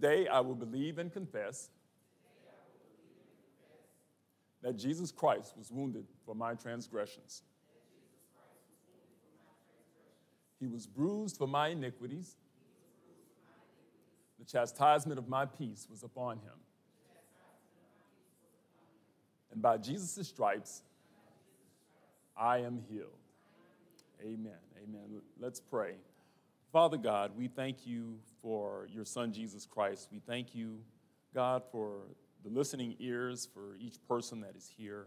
Today I will believe and confess that Jesus Christ was wounded for my transgressions. He was bruised for my iniquities. The chastisement of my peace was upon him. And by Jesus' stripes, I am healed. Amen. Amen. Let's pray. Father God, we thank you for your Son, Jesus Christ. We thank you, God, for the listening ears for each person that is here.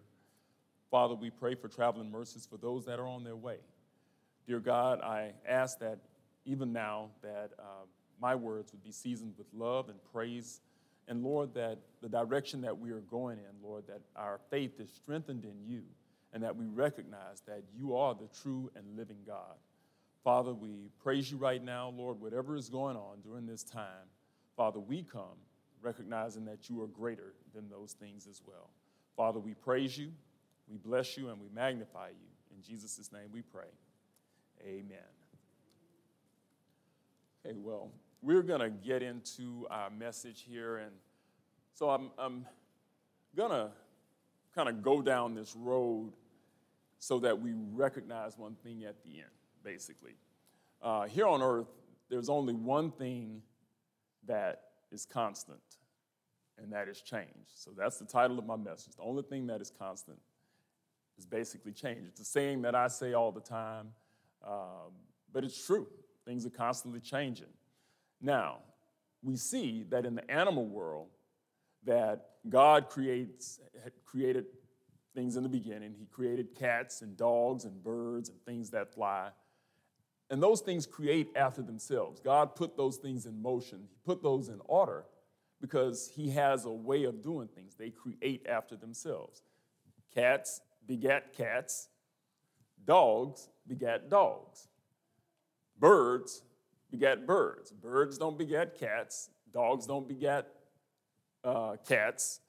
Father, we pray for traveling mercies for those that are on their way. Dear God, I ask that even now that uh, my words would be seasoned with love and praise. And Lord, that the direction that we are going in, Lord, that our faith is strengthened in you and that we recognize that you are the true and living God. Father, we praise you right now, Lord, whatever is going on during this time. Father, we come recognizing that you are greater than those things as well. Father, we praise you, we bless you, and we magnify you. In Jesus' name we pray. Amen. Okay, well, we're going to get into our message here. And so I'm, I'm going to kind of go down this road so that we recognize one thing at the end, basically. Uh, here on earth, there's only one thing that is constant, and that is change. So that's the title of my message. The only thing that is constant is basically change. It's a saying that I say all the time, um, but it's true. Things are constantly changing. Now, we see that in the animal world, that God creates, created things in the beginning. He created cats and dogs and birds and things that fly. And those things create after themselves. God put those things in motion, He put those in order because He has a way of doing things. They create after themselves. Cats begat cats, dogs begat dogs, birds begat birds. Birds don't begat cats, dogs don't begat uh, cats,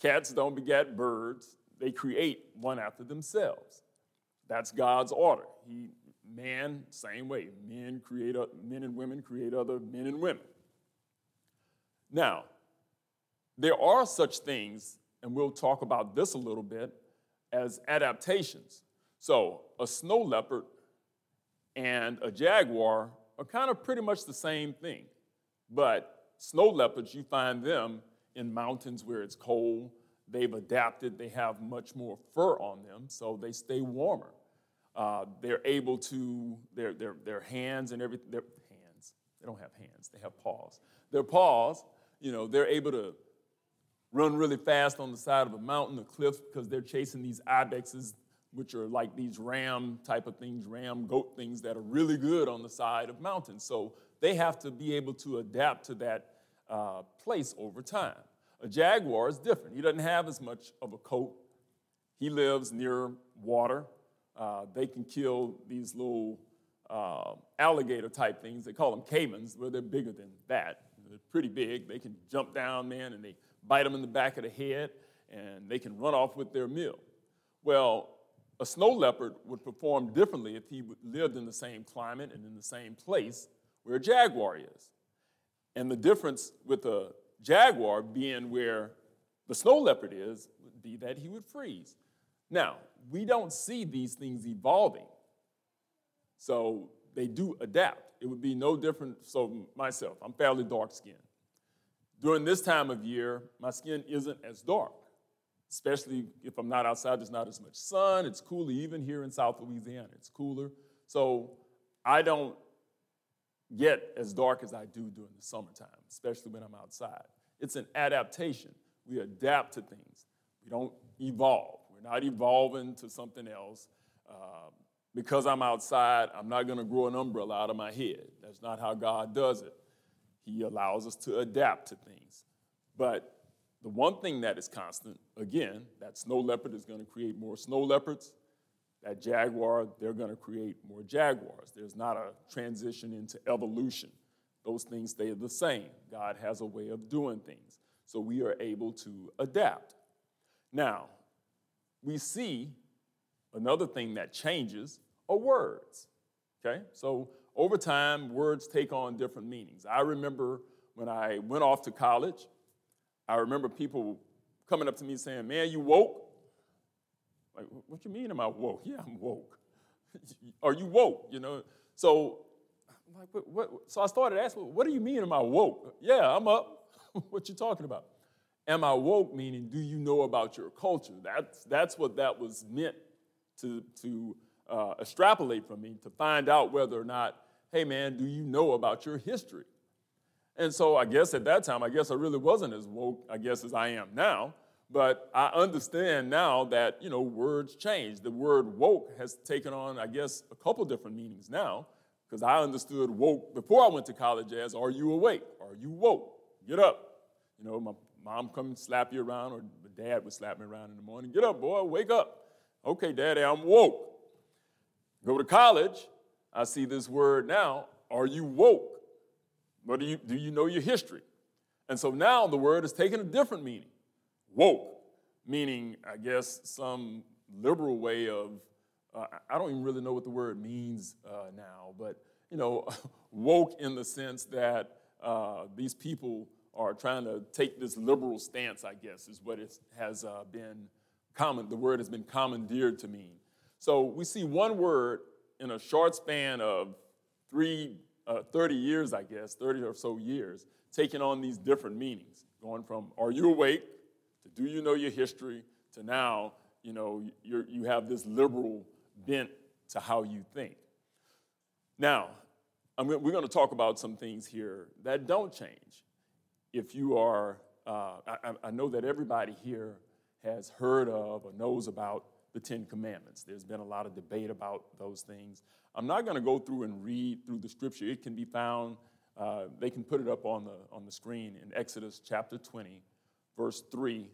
cats don't begat birds. They create one after themselves. That's God's order. He man, same way. Men create men and women create other men and women. Now, there are such things, and we'll talk about this a little bit, as adaptations. So, a snow leopard and a jaguar are kind of pretty much the same thing. But snow leopards, you find them in mountains where it's cold. They've adapted, they have much more fur on them, so they stay warmer. Uh, they're able to, their, their, their hands and everything, their hands, they don't have hands, they have paws. Their paws, you know, they're able to run really fast on the side of a mountain, a cliff, because they're chasing these ibexes, which are like these ram type of things, ram goat things that are really good on the side of mountains. So they have to be able to adapt to that uh, place over time. A jaguar is different. He doesn't have as much of a coat. He lives near water. Uh, they can kill these little uh, alligator type things. They call them caimans, where they're bigger than that. They're pretty big. They can jump down, man, and they bite them in the back of the head, and they can run off with their meal. Well, a snow leopard would perform differently if he lived in the same climate and in the same place where a jaguar is. And the difference with a jaguar being where the snow leopard is would be that he would freeze. Now, we don't see these things evolving. So they do adapt. It would be no different. So, myself, I'm fairly dark skinned. During this time of year, my skin isn't as dark, especially if I'm not outside, there's not as much sun. It's cooler, even here in South Louisiana, it's cooler. So, I don't get as dark as I do during the summertime, especially when I'm outside. It's an adaptation. We adapt to things, we don't evolve. We're not evolving to something else. Uh, because I'm outside, I'm not going to grow an umbrella out of my head. That's not how God does it. He allows us to adapt to things. But the one thing that is constant, again, that snow leopard is going to create more snow leopards. That jaguar, they're going to create more jaguars. There's not a transition into evolution. Those things stay the same. God has a way of doing things. So we are able to adapt. Now, we see another thing that changes are words. Okay? So over time, words take on different meanings. I remember when I went off to college, I remember people coming up to me saying, Man, you woke? Like, what you mean am I woke? Yeah, I'm woke. Are you woke? You know? So like, what, what? So I started asking, what do you mean am I woke? Yeah, I'm up. what you talking about? Am I woke meaning do you know about your culture? That's, that's what that was meant to, to uh, extrapolate from me, to find out whether or not, hey man, do you know about your history? And so I guess at that time, I guess I really wasn't as woke, I guess, as I am now. But I understand now that, you know, words change. The word woke has taken on, I guess, a couple different meanings now, because I understood woke before I went to college as, are you awake? Are you woke? Get up. You know, my mom come slap you around, or dad would slap me around in the morning. Get up, boy, wake up. Okay, daddy, I'm woke. Go to college, I see this word now, are you woke? But do you, do you know your history? And so now the word is taking a different meaning woke, meaning, I guess, some liberal way of, uh, I don't even really know what the word means uh, now, but, you know, woke in the sense that uh, these people are trying to take this liberal stance, I guess, is what it has uh, been common, the word has been commandeered to mean. So we see one word in a short span of three, uh, 30 years, I guess, 30 or so years, taking on these different meanings, going from are you awake to do you know your history to now, you know, you have this liberal bent to how you think. Now, I'm, we're going to talk about some things here that don't change. If you are, uh, I, I know that everybody here has heard of or knows about the Ten Commandments. There's been a lot of debate about those things. I'm not going to go through and read through the scripture. It can be found, uh, they can put it up on the, on the screen in Exodus chapter 20, verse 3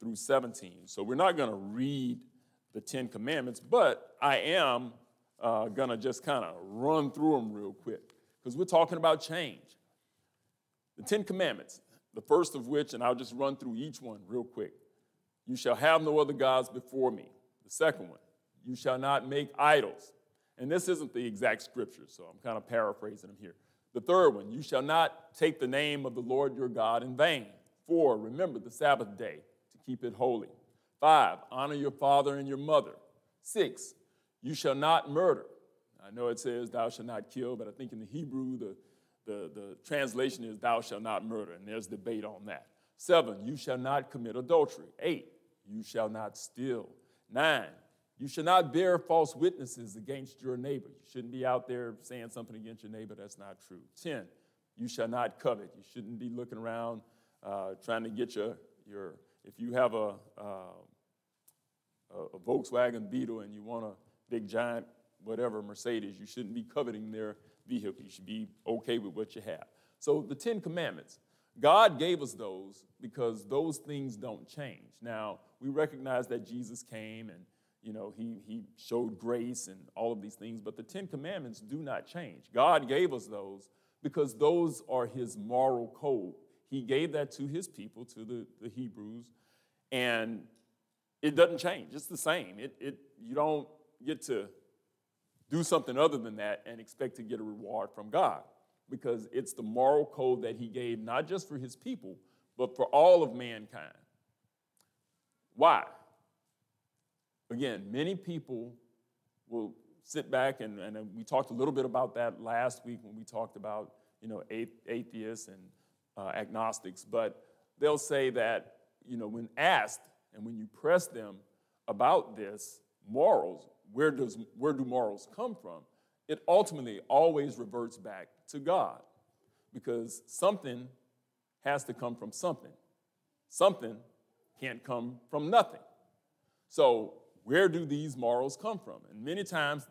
through 17. So we're not going to read the Ten Commandments, but I am uh, going to just kind of run through them real quick because we're talking about change. The Ten Commandments, the first of which, and I'll just run through each one real quick. You shall have no other gods before me. The second one, you shall not make idols. And this isn't the exact scripture, so I'm kind of paraphrasing them here. The third one, you shall not take the name of the Lord your God in vain. Four, remember the Sabbath day to keep it holy. Five, honor your father and your mother. Six, you shall not murder. I know it says thou shalt not kill, but I think in the Hebrew, the, the, the translation is thou shalt not murder, and there's debate on that. Seven, you shall not commit adultery. Eight, you shall not steal. Nine, you shall not bear false witnesses against your neighbor. You shouldn't be out there saying something against your neighbor that's not true. Ten, you shall not covet. You shouldn't be looking around uh, trying to get your, your if you have a, uh, a, Volkswagen Beetle and you want a big giant whatever Mercedes, you shouldn't be coveting their vehicle. You should be okay with what you have. So the Ten Commandments, God gave us those because those things don't change. Now, we recognize that Jesus came and you know, he, he showed grace and all of these things, but the Ten Commandments do not change. God gave us those because those are his moral code. He gave that to his people, to the, the Hebrews, and it doesn't change. It's the same. It, it, you don't get to do something other than that and expect to get a reward from God because it's the moral code that he gave not just for his people, but for all of mankind. Why? Again, many people will sit back, and, and we talked a little bit about that last week when we talked about you know, atheists and uh, agnostics, but they'll say that you know, when asked and when you press them about this, morals, where, does, where do morals come from? It ultimately always reverts back to God because something has to come from something. Something can't come from nothing. So, where do these morals come from? And many times,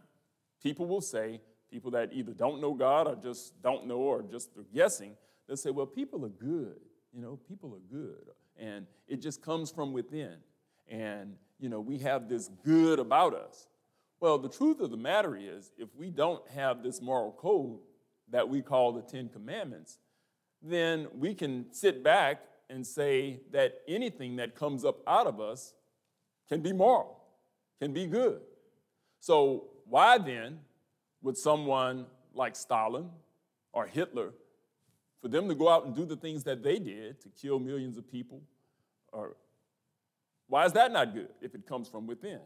people will say, people that either don't know God or just don't know or just are guessing, they'll say, well, people are good. You know, people are good. And it just comes from within. And, you know, we have this good about us. Well, the truth of the matter is, if we don't have this moral code that we call the Ten Commandments, then we can sit back and say that anything that comes up out of us can be moral, can be good. So, why then would someone like Stalin or Hitler for them to go out and do the things that they did to kill millions of people. Or why is that not good if it comes from within?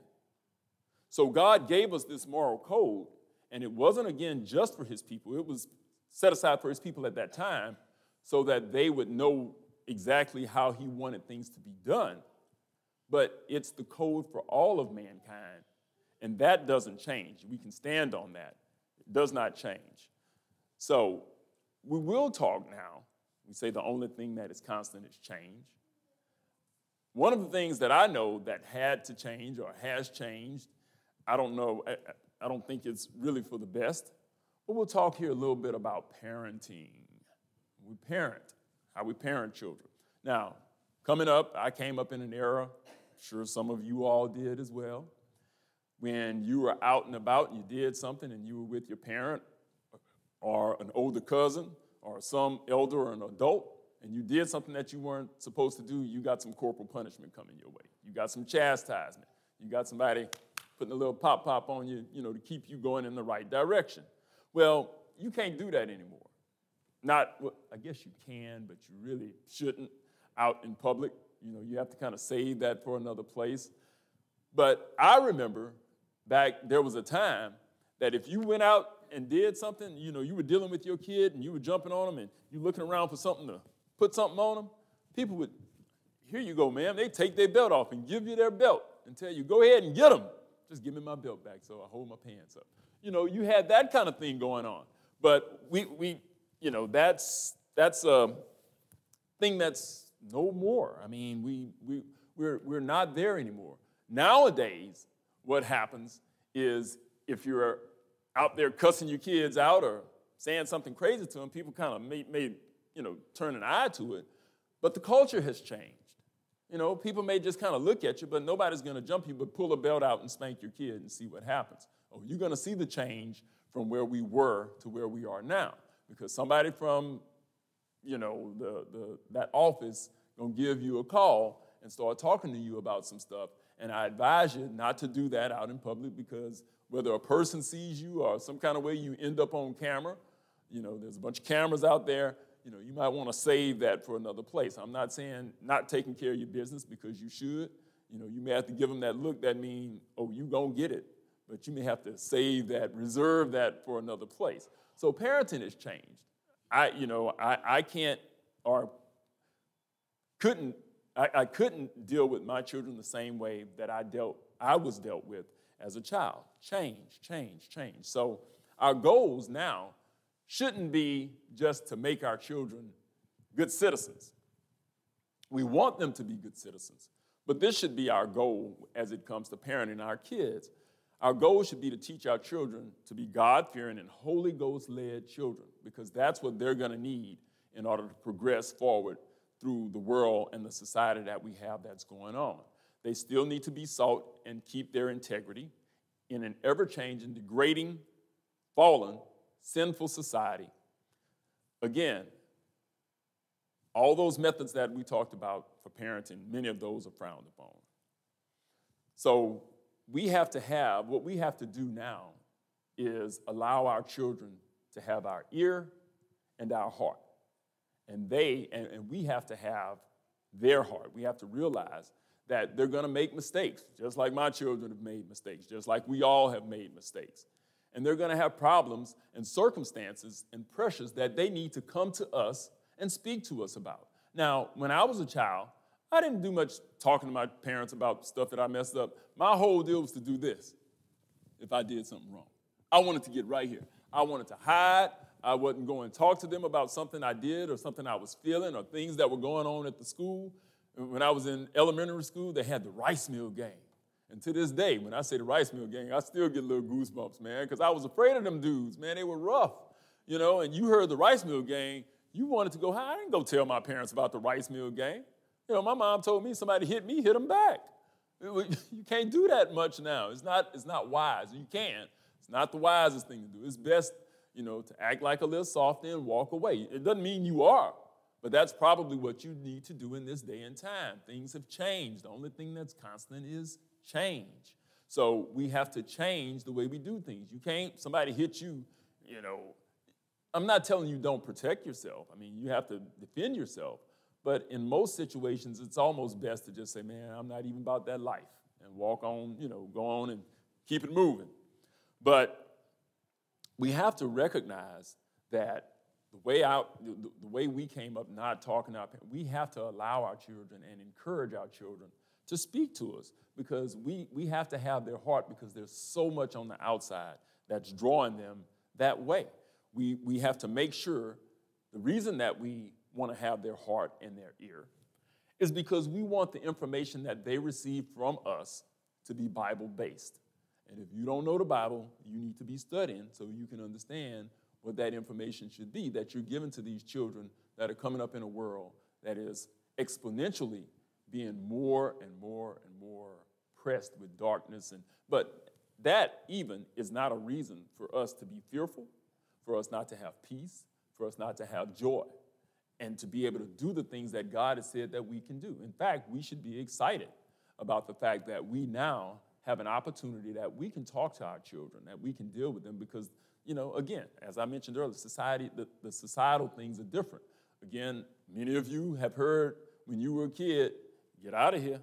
So God gave us this moral code, and it wasn't again just for his people. It was set aside for his people at that time so that they would know exactly how he wanted things to be done. But it's the code for all of mankind, and that doesn't change. We can stand on that. It does not change. So we will talk now. We say the only thing that is constant is change. One of the things that I know that had to change or has changed, I don't know, I don't think it's really for the best, but we'll talk here a little bit about parenting. We parent, how we parent children. Now, coming up, I came up in an era, I'm sure some of you all did as well, when you were out and about and you did something and you were with your parent or an older cousin or some elder or an adult, and you did something that you weren't supposed to do, you got some corporal punishment coming your way. You got some chastisement. You got somebody putting a little pop pop on you, you know, to keep you going in the right direction. Well, you can't do that anymore. Not, well, I guess you can, but you really shouldn't out in public. You know, you have to kind of save that for another place. But I remember back, there was a time that if you went out and did something, you know, you were dealing with your kid and you were jumping on them and you looking around for something to put something on them, people would, here you go, ma'am. They take their belt off and give you their belt and tell you, go ahead and get them. Just give me my belt back so I hold my pants up. You know, you had that kind of thing going on. But we, we you know, that's, that's a thing that's no more. I mean, we, we, we're, we're not there anymore. Nowadays, what happens is if you're out there cussing your kids out or saying something crazy to them, people kind of may, may, you know, turn an eye to it. But the culture has changed. You know, people may just kind of look at you, but nobody's going to jump you, but pull a belt out and spank your kid and see what happens. Oh, you're going to see the change from where we were to where we are now, because somebody from, you know, the, the that office going to give you a call and start talking to you about some stuff. And I advise you not to do that out in public because whether a person sees you or some kind of way you end up on camera, you know, there's a bunch of cameras out there you know, you might want to save that for another place. I'm not saying not taking care of your business because you should. You know, you may have to give them that look that means, oh, you gonna get it. But you may have to save that, reserve that for another place. So parenting has changed. I, you know, I, I can't or couldn't, I, I couldn't deal with my children the same way that I dealt, I was dealt with as a child. Change, change, change. So our goals now shouldn't be just to make our children good citizens. We want them to be good citizens, but this should be our goal as it comes to parenting our kids. Our goal should be to teach our children to be God fearing and Holy Ghost led children because that's what they're going to need in order to progress forward through the world and the society that we have that's going on. They still need to be sought and keep their integrity in an ever changing, degrading, fallen, sinful society. Again, all those methods that we talked about for parenting, many of those are frowned upon. So we have to have, what we have to do now is allow our children to have our ear and our heart. And they, and, and we have to have their heart. We have to realize that they're gonna make mistakes, just like my children have made mistakes, just like we all have made mistakes and they're going to have problems and circumstances and pressures that they need to come to us and speak to us about. Now, when I was a child, I didn't do much talking to my parents about stuff that I messed up. My whole deal was to do this if I did something wrong. I wanted to get right here. I wanted to hide. I wasn't going to talk to them about something I did or something I was feeling or things that were going on at the school. When I was in elementary school, they had the rice mill gang. And to this day, when I say the rice mill gang, I still get little goosebumps, man, because I was afraid of them dudes, man. They were rough, you know. And you heard the rice mill gang, you wanted to go. I didn't go tell my parents about the rice mill gang. You know, my mom told me somebody hit me, hit them back. You can't do that much now. It's not. It's not wise. You can't. It's not the wisest thing to do. It's best, you know, to act like a little softy and walk away. It doesn't mean you are, but that's probably what you need to do in this day and time. Things have changed. The only thing that's constant is change. So we have to change the way we do things. You can't, somebody hit you, you know, I'm not telling you don't protect yourself. I mean, you have to defend yourself. But in most situations, it's almost best to just say, man, I'm not even about that life and walk on, you know, go on and keep it moving. But we have to recognize that the way out, the, the way we came up not talking to our parents, we have to allow our children and encourage our children to speak to us because we, we have to have their heart because there's so much on the outside that's drawing them that way. We, we have to make sure the reason that we want to have their heart and their ear is because we want the information that they receive from us to be Bible based. And if you don't know the Bible, you need to be studying so you can understand what that information should be that you're giving to these children that are coming up in a world that is exponentially being more and more and more pressed with darkness and but that even is not a reason for us to be fearful for us not to have peace for us not to have joy and to be able to do the things that God has said that we can do. In fact, we should be excited about the fact that we now have an opportunity that we can talk to our children, that we can deal with them because, you know, again, as I mentioned earlier, society, the, the societal things are different. Again, many of you have heard when you were a kid, get out of here.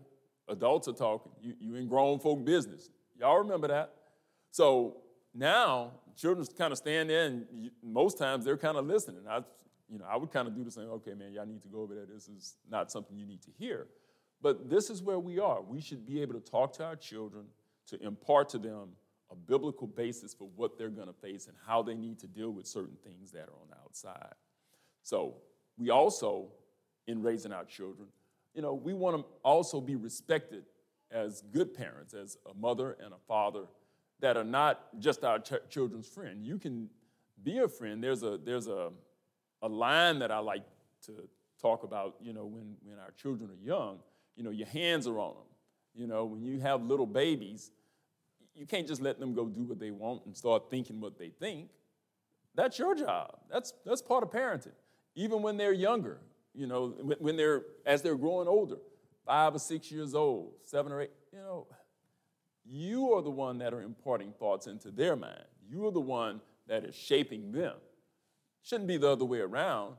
Adults are talking. You, you in grown folk business. Y'all remember that? So now children kind of stand there and you, most times they're kind of listening. I you know, I would kind of do the same, okay, man, y'all need to go over there. This is not something you need to hear. But this is where we are. We should be able to talk to our children, to impart to them a biblical basis for what they're going to face and how they need to deal with certain things that are on the outside. So we also, in raising our children, you know, we want to also be respected as good parents, as a mother and a father that are not just our ch- children's friend. You can be a friend. There's a there's a a line that I like to talk about, you know, when, when our children are young, you know, your hands are on them. You know, when you have little babies, you can't just let them go do what they want and start thinking what they think. That's your job. That's, that's part of parenting. Even when they're younger, you know, when they're, as they're growing older, five or six years old, seven or eight, you know, you are the one that are imparting thoughts into their mind. You are the one that is shaping them. Shouldn't be the other way around.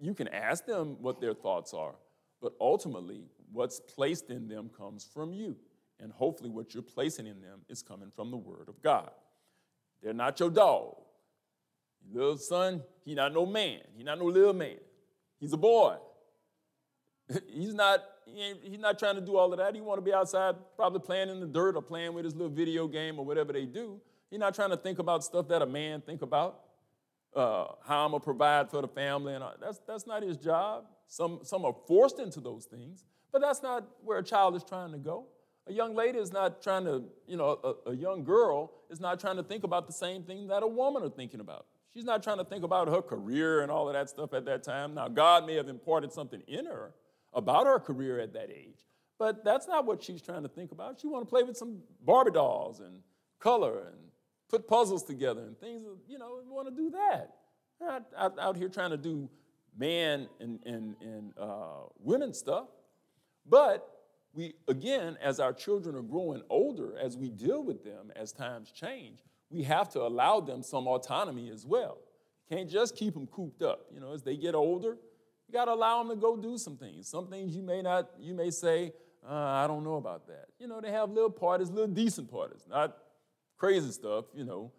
You can ask them what their thoughts are, but ultimately, what's placed in them comes from you. And hopefully, what you're placing in them is coming from the Word of God. They're not your dog. Little son, he not no man. He not no little man. He's a boy. he's not he he's not trying to do all of that. He want to be outside, probably playing in the dirt or playing with his little video game or whatever they do. He's not trying to think about stuff that a man think about uh, how I'm gonna provide for the family, and that's that's not his job. Some some are forced into those things, but that's not where a child is trying to go. A young lady is not trying to, you know, a, a young girl is not trying to think about the same thing that a woman are thinking about. She's not trying to think about her career and all of that stuff at that time. Now, God may have imparted something in her about her career at that age, but that's not what she's trying to think about. She want to play with some Barbie dolls and color and put puzzles together and things, you know, want to do that. Not out, out here trying to do man and, and, and uh, women stuff. But we, again, as our children are growing older, as we deal with them, as times change, we have to allow them some autonomy as well. You can't just keep them cooped up. You know, as they get older, you got to allow them to go do some things. Some things you may not, you may say, uh, I don't know about that. You know, they have little parties, little decent parties, not crazy stuff, you know.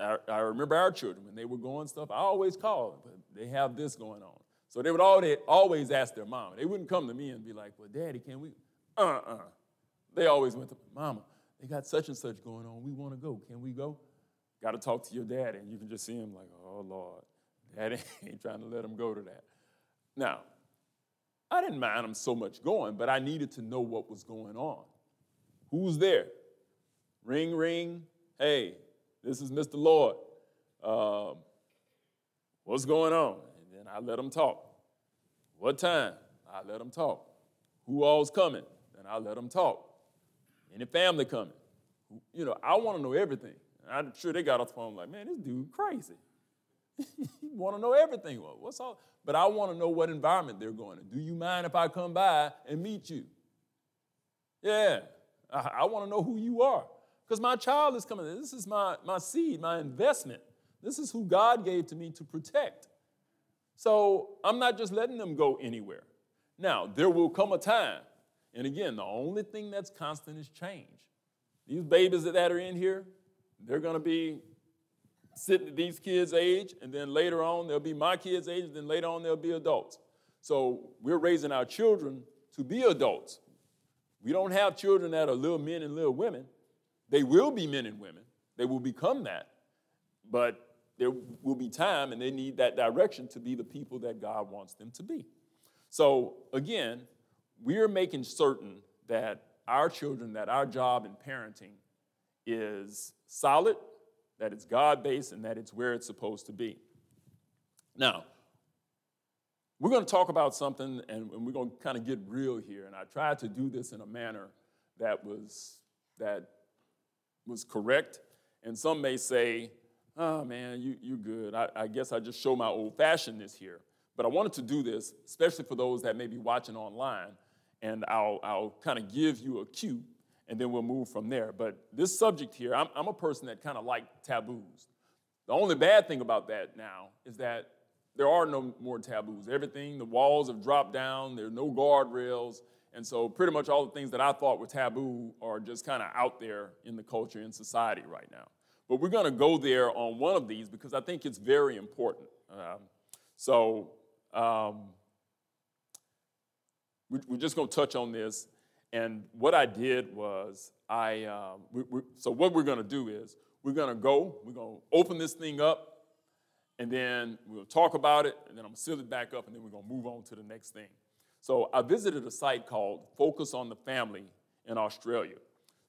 I, I, remember our children, when they were going stuff, I always called, but they have this going on. So they would always, ask their mom. They wouldn't come to me and be like, well, daddy, can we? Uh-uh. They always went to, mama, they got such and such going on. We want to go. Can we go? Got to talk to your daddy. And you can just see him like, oh, Lord, daddy ain't trying to let him go to that. Now, I didn't mind him so much going, but I needed to know what was going on. Who's there? Ring, ring, hey, this is Mr. Lord. Um, what's going on? And then I let him talk. What time? I let him talk. Who all's coming? Then I let him talk. Any family coming? You know, I want to know everything. I'm sure they got off the phone like, man, this dude crazy. you want to know everything. Well, what's all? But I want to know what environment they're going in. Do you mind if I come by and meet you? Yeah, I, I want to know who you are because my child is coming. This is my, my seed, my investment This is who God gave to me to protect. So I'm not just letting them go anywhere. Now, there will come a time, and again, the only thing that's constant is change. These babies that are in here, they're going to be sitting at these kids' age, and then later on, they'll be my kids' age, and then later on, they'll be adults. So we're raising our children to be adults. We don't have children that are little men and little women. They will be men and women, they will become that. But there will be time, and they need that direction to be the people that God wants them to be. So, again, we're making certain that our children, that our job in parenting is solid, that it's God based, and that it's where it's supposed to be. Now, we're going to talk about something, and, we're going to kind of get real here. And I tried to do this in a manner that was that was correct. And some may say, "Oh man, you you're good." I, I guess I just show my old fashionedness here. But I wanted to do this, especially for those that may be watching online, and I'll I'll kind of give you a cue and then we'll move from there. But this subject here, I'm, I'm a person that kind of like taboos. The only bad thing about that now is that there are no more taboos. Everything, the walls have dropped down, there are no guardrails. And so, pretty much all the things that I thought were taboo are just kind of out there in the culture, in society right now. But we're going to go there on one of these because I think it's very important. Um, so, um, we're just going to touch on this and what I did was, I, uh, we, we, so what we're gonna do is, we're gonna go, we're gonna open this thing up, and then we'll talk about it, and then I'm gonna seal it back up, and then we're gonna move on to the next thing. So I visited a site called Focus on the Family in Australia.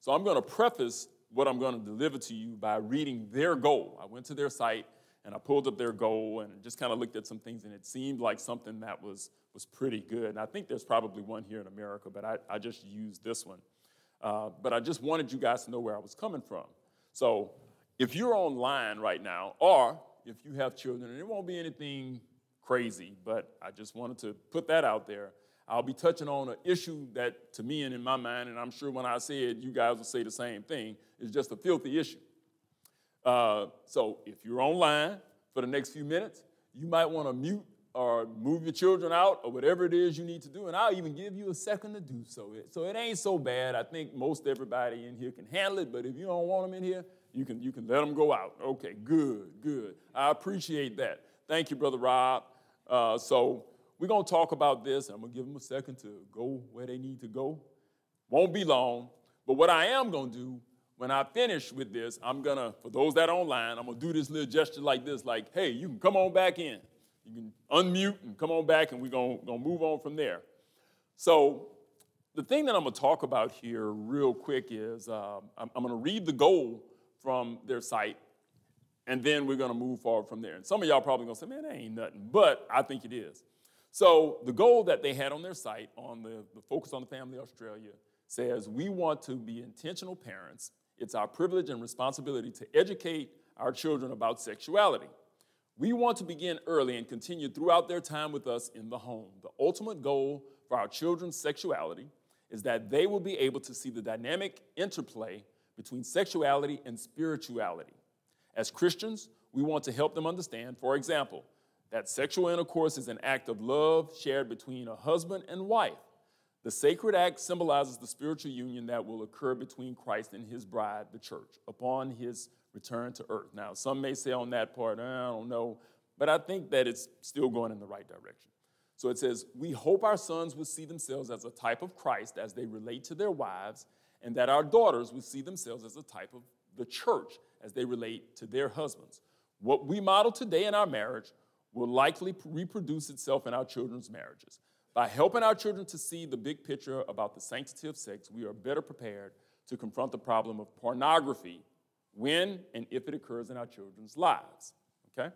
So I'm gonna preface what I'm gonna deliver to you by reading their goal. I went to their site and I pulled up their goal and just kind of looked at some things, and it seemed like something that was, was pretty good. And I think there's probably one here in America, but I, I just used this one. Uh, but I just wanted you guys to know where I was coming from. So if you're online right now, or if you have children, and it won't be anything crazy, but I just wanted to put that out there. I'll be touching on an issue that, to me and in my mind, and I'm sure when I say it, you guys will say the same thing, is just a filthy issue. Uh, so if you're online for the next few minutes, you might want to mute or move your children out or whatever it is you need to do, and I'll even give you a second to do so. It so it ain't so bad. I think most everybody in here can handle it, but if you don't want them in here, you can, you can let them go out. Okay, good, good. I appreciate that. Thank you, Brother Rob. Uh, so we're going to talk about this. I'm going to give them a second to go where they need to go. Won't be long, but what I am going to do when I finish with this, I'm gonna, for those that are online, I'm gonna do this little gesture like this, like, hey, you can come on back in. You can unmute and come on back, and we're gonna, gonna move on from there. So, the thing that I'm gonna talk about here, real quick, is uh, I'm, I'm gonna read the goal from their site, and then we're gonna move forward from there. And some of y'all probably gonna say, man, that ain't nothing, but I think it is. So, the goal that they had on their site, on the, the Focus on the Family Australia, says we want to be intentional parents it's our privilege and responsibility to educate our children about sexuality. We want to begin early and continue throughout their time with us in the home. The ultimate goal for our children's sexuality is that they will be able to see the dynamic interplay between sexuality and spirituality. As Christians, we want to help them understand, for example, that sexual intercourse is an act of love shared between a husband and wife the sacred act symbolizes the spiritual union that will occur between Christ and his bride, the church, upon his return to earth. Now, some may say on that part, eh, I don't know, but I think that it's still going in the right direction. So it says, We hope our sons will see themselves as a type of Christ as they relate to their wives, and that our daughters will see themselves as a type of the church as they relate to their husbands. What we model today in our marriage will likely reproduce itself in our children's marriages. By helping our children to see the big picture about the sanctity of sex, we are better prepared to confront the problem of pornography when and if it occurs in our children's lives. Okay?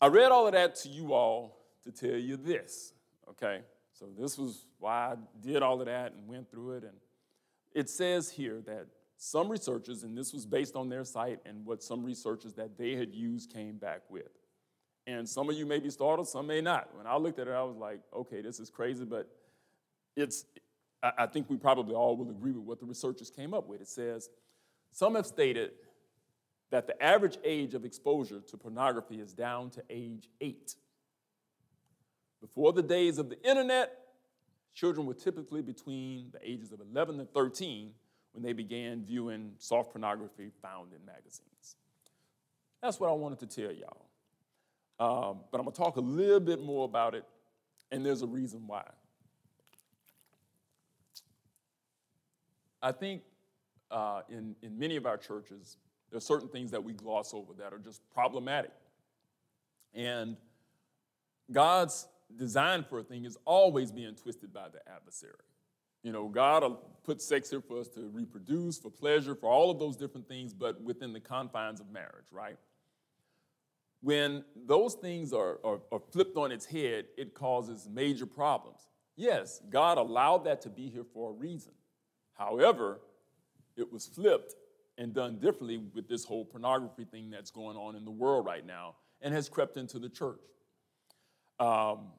I read all of that to you all to tell you this. Okay? So this was why I did all of that and went through it. And it says here that some researchers, and this was based on their site and what some researchers that they had used came back with. And some of you may be startled, some may not. When I looked at it, I was like, okay, this is crazy, but it's, I think we probably all will agree with what the researchers came up with. It says, some have stated that the average age of exposure to pornography is down to age eight. Before the days of the internet, children were typically between the ages of 11 and 13 when they began viewing soft pornography found in magazines. That's what I wanted to tell y'all. Um, but I'm going to talk a little bit more about it, and there's a reason why. I think uh, in, in many of our churches, there are certain things that we gloss over that are just problematic. And God's design for a thing is always being twisted by the adversary. You know, God put sex here for us to reproduce, for pleasure, for all of those different things, but within the confines of marriage, right? When those things are, are, are flipped on its head, it causes major problems. Yes, God allowed that to be here for a reason. However, it was flipped and done differently with this whole pornography thing that's going on in the world right now and has crept into the church. Um,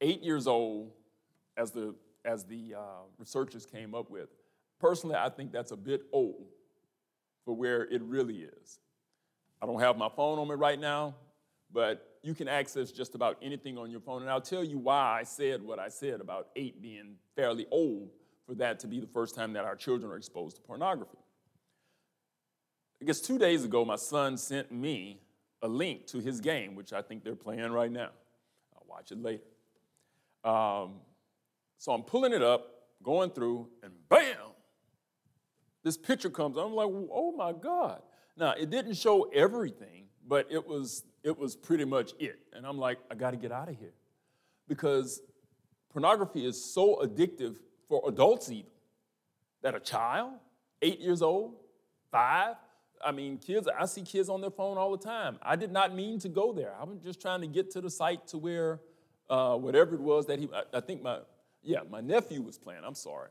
eight years old, as the, as the uh, researchers came up with, personally, I think that's a bit old for where it really is. I don't have my phone on me right now, but you can access just about anything on your phone. And I'll tell you why I said what I said about eight being fairly old for that to be the first time that our children are exposed to pornography. I guess two days ago, my son sent me a link to his game, which I think they're playing right now. I'll watch it later. Um, so I'm pulling it up, going through, and bam, this picture comes. I'm like, oh my God. Now, it didn't show everything, but it was, it was pretty much it. And I'm like, I got to get out of here. Because pornography is so addictive for adults even. That a child, eight years old, five, I mean, kids, I see kids on their phone all the time. I did not mean to go there. I was just trying to get to the site to where uh, whatever it was that he, I, I, think my, yeah, my nephew was playing. I'm sorry.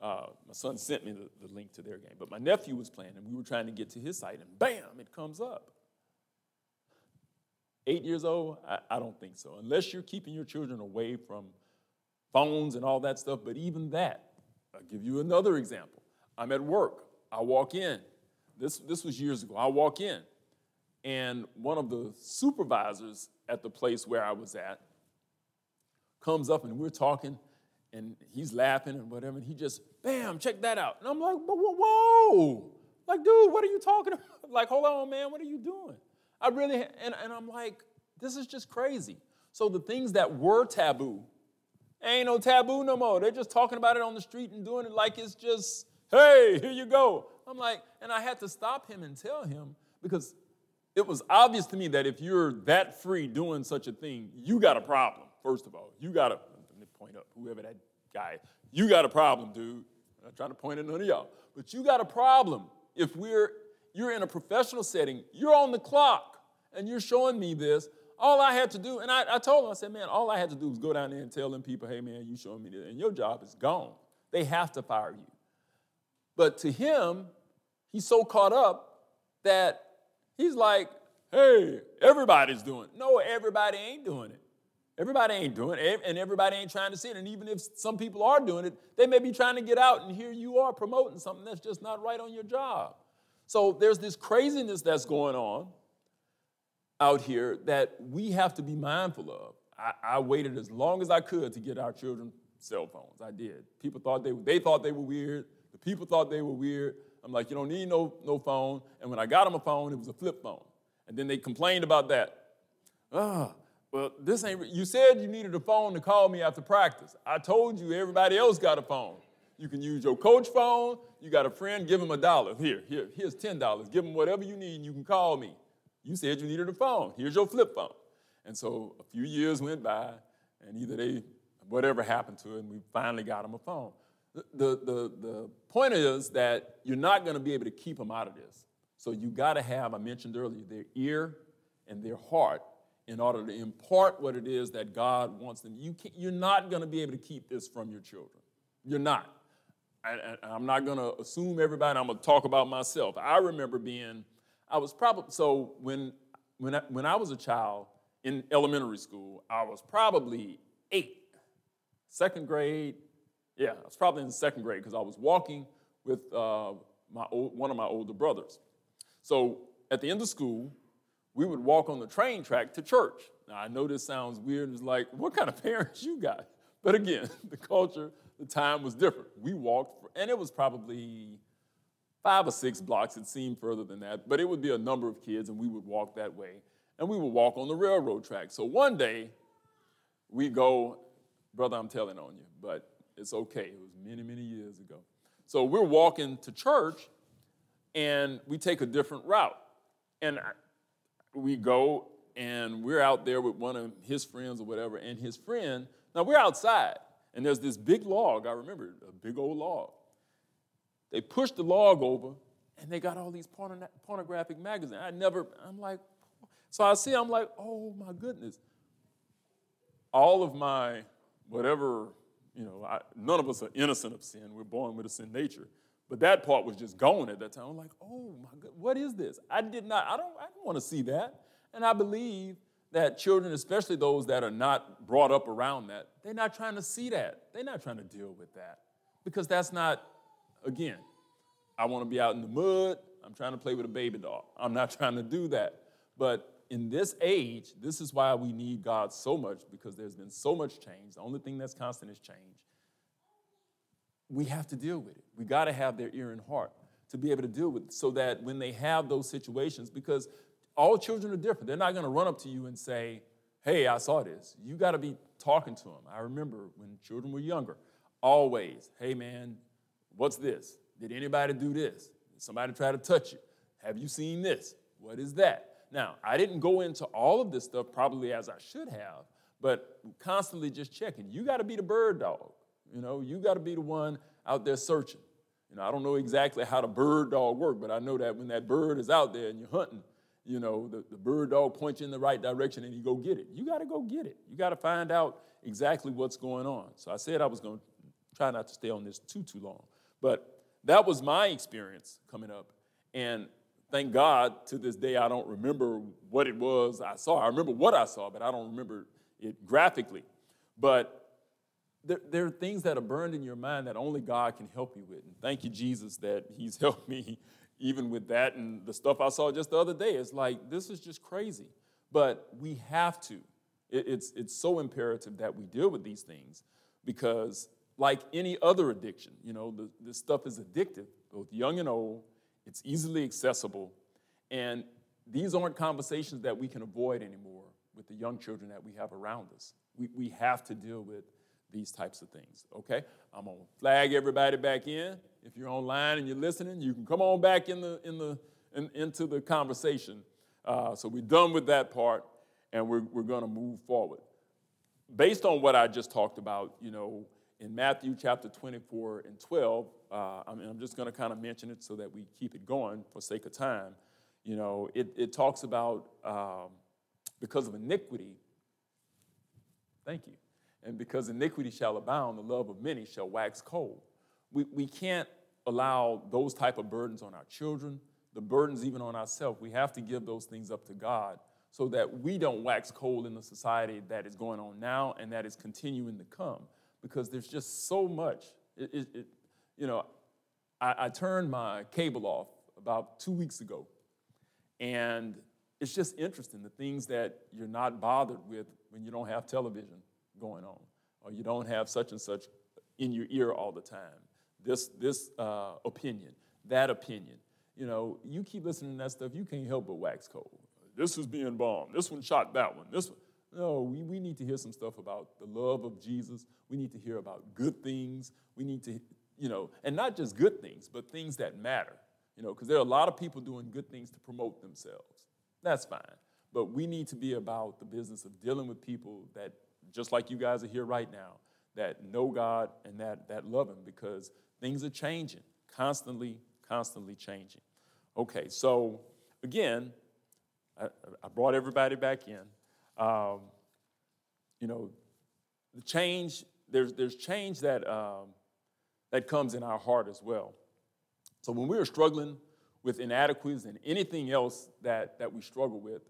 Uh, my son sent me the, the link to their game, but my nephew was playing and we were trying to get to his site and bam, it comes up. Eight years old? I, I don't think so. Unless you're keeping your children away from phones and all that stuff, but even that. I'll give you another example. I'm at work. I walk in. This, this was years ago. I walk in, and one of the supervisors at the place where I was at comes up and we're talking, and he's laughing and whatever, and he just, bam, check that out. And I'm like, whoa, whoa. Like, dude, what are you talking about? Like, hold on, man, what are you doing? I really, and, and I'm like, this is just crazy. So the things that were taboo Ain't no taboo no more. They're just talking about it on the street and doing it like it's just, hey, here you go. I'm like, and I had to stop him and tell him because it was obvious to me that if you're that free doing such a thing, you got a problem, first of all. You got a, point up, whoever that guy, you got a problem, dude. I'm not trying to point at none of y'all, but you got a problem. If we're, you're in a professional setting, you're on the clock, and you're showing me this, all I had to do, and I, I told him, I said, man, all I had to do was go down there and tell them people, hey, man, you showing me this, and your job is gone. They have to fire you. But to him, he's so caught up that he's like, hey, everybody's doing it. No, everybody ain't doing it. Everybody ain't doing it, and everybody ain't trying to see it. And even if some people are doing it, they may be trying to get out, and here you are promoting something that's just not right on your job. So there's this craziness that's going on out here that we have to be mindful of. I, I, waited as long as I could to get our children cell phones. I did. People thought they they thought they were weird. The people thought they were weird. I'm like, you don't need no no phone. And when I got them a phone, it was a flip phone. And then they complained about that. Ah, well, this ain't. You said you needed a phone to call me after practice. I told you everybody else got a phone. You can use your coach phone. You got a friend, give him a dollar. Here, here, here's ten dollars. Give him whatever you need. and You can call me. You said you needed a phone. Here's your flip phone. And so a few years went by, and either they, whatever happened to it, and we finally got them a phone. The, the, the point is that you're not going to be able to keep them out of this. So you got to have, I mentioned earlier, their ear and their heart in order to impart what it is that God wants them. You you're not going to be able to keep this from your children. You're not. I, am not going to assume everybody, I'm going to talk about myself. I remember being I was probably, so when, when, I, when I was a child in elementary school, I was probably eight. Second grade, yeah, I was probably in second grade because I was walking with uh, my old, one of my older brothers. So at the end of school, we would walk on the train track to church. Now, I know this sounds weird. It's like, what kind of parents you got? But again, the culture, the time was different. We walked, for, and it was probably five or six blocks. It seemed further than that, but it would be a number of kids, and we would walk that way. And we would walk on the railroad track. So one day, we go, brother, I'm telling on you, but it's okay. It was many, many years ago. So we're walking to church, and we take a different route. And we go, and we're out there with one of his friends or whatever, and his friend, now we're outside, and there's this big log, I remember, a big old log. They pushed the log over, and they got all these pornographic magazines. I never, I'm like, so I see, I'm like, oh my goodness. All of my, whatever, you know, I, none of us are innocent of sin. We're born with a sin nature. But that part was just gone at that time. I'm like, oh my God, what is this? I did not, I don't, I don't want to see that. And I believe that children, especially those that are not brought up around that, they're not trying to see that. They're not trying to deal with that. Because that's not, again, I want to be out in the mud. I'm trying to play with a baby doll. I'm not trying to do that. But in this age, this is why we need God so much because there's been so much change. The only thing that's constant is change we have to deal with it. We got to have their ear and heart to be able to deal with it so that when they have those situations, because all children are different, they're not going to run up to you and say, Hey, I saw this. You got to be talking to them. I remember when children were younger, always, Hey, man, what's this? Did anybody do this? Did somebody try to touch you? Have you seen this? What is that? Now, I didn't go into all of this stuff probably as I should have, but constantly just checking. You got to be the bird dog. You know, you got to be the one out there searching. You know, I don't know exactly how the bird dog work, but I know that when that bird is out there and you're hunting, you know, the, the bird dog points you in the right direction and you go get it. You got to go get it. You got to find out exactly what's going on. So I said I was going to try not to stay on this too, too long. But that was my experience coming up. And thank God to this day, I don't remember what it was I saw. I remember what I saw, but I don't remember it graphically. But there, there, are things that are burned in your mind that only God can help you with. And thank you, Jesus, that He's helped me even with that and the stuff I saw just the other day. It's like, this is just crazy. But we have to. It, it's, it's so imperative that we deal with these things because, like any other addiction, you know, the, this stuff is addictive, both young and old. It's easily accessible. And these aren't conversations that we can avoid anymore with the young children that we have around us. We, we have to deal with these types of things. Okay? I'm gonna flag everybody back in. If you're online and you're listening, you can come on back in the in the in, into the conversation. Uh, so we're done with that part, and we're we're gonna move forward. Based on what I just talked about, you know, in Matthew chapter 24 and 12, uh, I mean, I'm just gonna kind of mention it so that we keep it going for sake of time. You know, it, it talks about um, because of iniquity. Thank you and because iniquity shall abound, the love of many shall wax cold. We, we can't allow those type of burdens on our children, the burdens even on ourselves. We have to give those things up to God so that we don't wax cold in the society that is going on now and that is continuing to come. Because there's just so much. It, it, it, you know, I, I turned my cable off about two weeks ago, and it's just interesting the things that you're not bothered with when you don't have television going on, or you don't have such and such in your ear all the time. This, this uh, opinion, that opinion. You know, you keep listening to that stuff, you can't help but wax cold. This is being bombed. This one shot that one. This one. No, we, we need to hear some stuff about the love of Jesus. We need to hear about good things. We need to, you know, and not just good things, but things that matter. You know, because there are a lot of people doing good things to promote themselves. That's fine. But we need to be about the business of dealing with people that just like you guys are here right now, that know God and that, that love Him because things are changing, constantly, constantly changing. Okay, so again, I, I brought everybody back in. Um, you know, the change, there's, there's change that, um, that comes in our heart as well. So when we are struggling with inadequacies and anything else that, that we struggle with,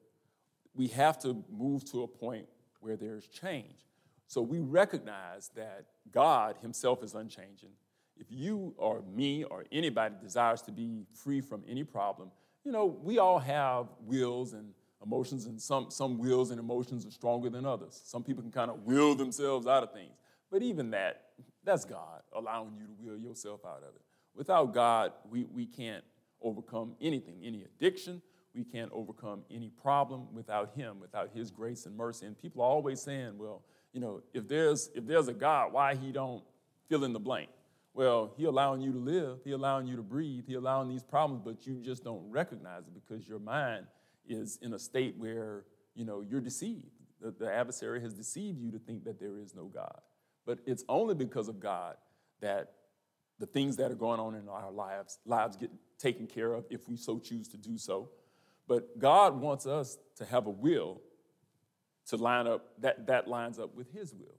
we have to move to a point where there's change. So we recognize that God Himself is unchanging. if you or me or anybody desires to be free from any problem, you know, we all have wills and emotions, and some, some wills and emotions are stronger than others. Some people can kind of will themselves out of things. But even that, that's God allowing you to will yourself out of it. Without God, we, we can't overcome anything, any addiction. We can't overcome any problem without Him, without His grace and mercy. And people are always saying, well, you know, if there's, if there's a God, why He don't fill in the blank? Well, He allowing you to live, He allowing you to breathe, He allowing these problems, but you just don't recognize it because your mind is in a state where, you know, you're deceived. The, the adversary has deceived you to think that there is no God. But it's only because of God that the things that are going on in our lives, lives get taken care of if we so choose to do so. But God wants us to have a will to line up, that, that lines up with His will.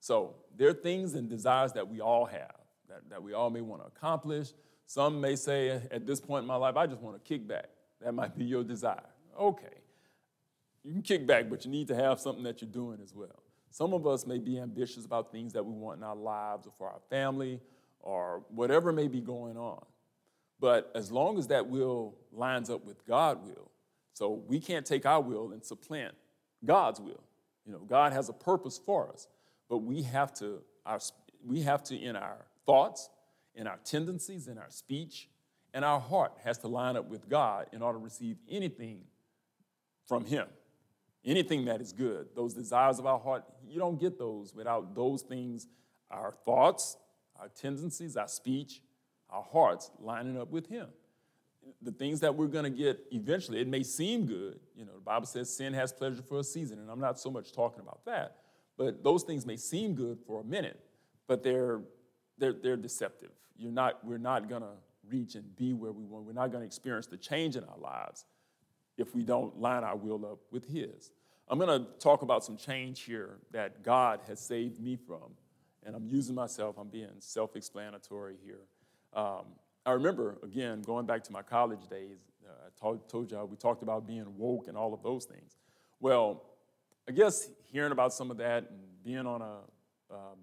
So there are things and desires that we all have, that, that we all may want to accomplish. Some may say, at this point in my life, I just want to kick back. That might be your desire. Okay. You can kick back, but you need to have something that you're doing as well. Some of us may be ambitious about things that we want in our lives or for our family or whatever may be going on. But as long as that will lines up with God's will, so we can't take our will and supplant God's will. You know, God has a purpose for us, but we have to, our, we have to, in our thoughts, in our tendencies, in our speech, and our heart has to line up with God in order to receive anything from Him. Anything that is good, those desires of our heart, you don't get those without those things, our thoughts, our tendencies, our speech, our hearts lining up with Him. The things that we're going to get eventually, it may seem good. You know, the Bible says sin has pleasure for a season, and I'm not so much talking about that. But those things may seem good for a minute, but they're, they're, they're deceptive. You're not, we're not going to reach and be where we want. We're not going to experience the change in our lives if we don't line our will up with His. I'm going to talk about some change here that God has saved me from. And I'm using myself, I'm being self explanatory here. Um, I remember, again, going back to my college days, uh, I told, told y'all we talked about being woke and all of those things. Well, I guess hearing about some of that and being on a um,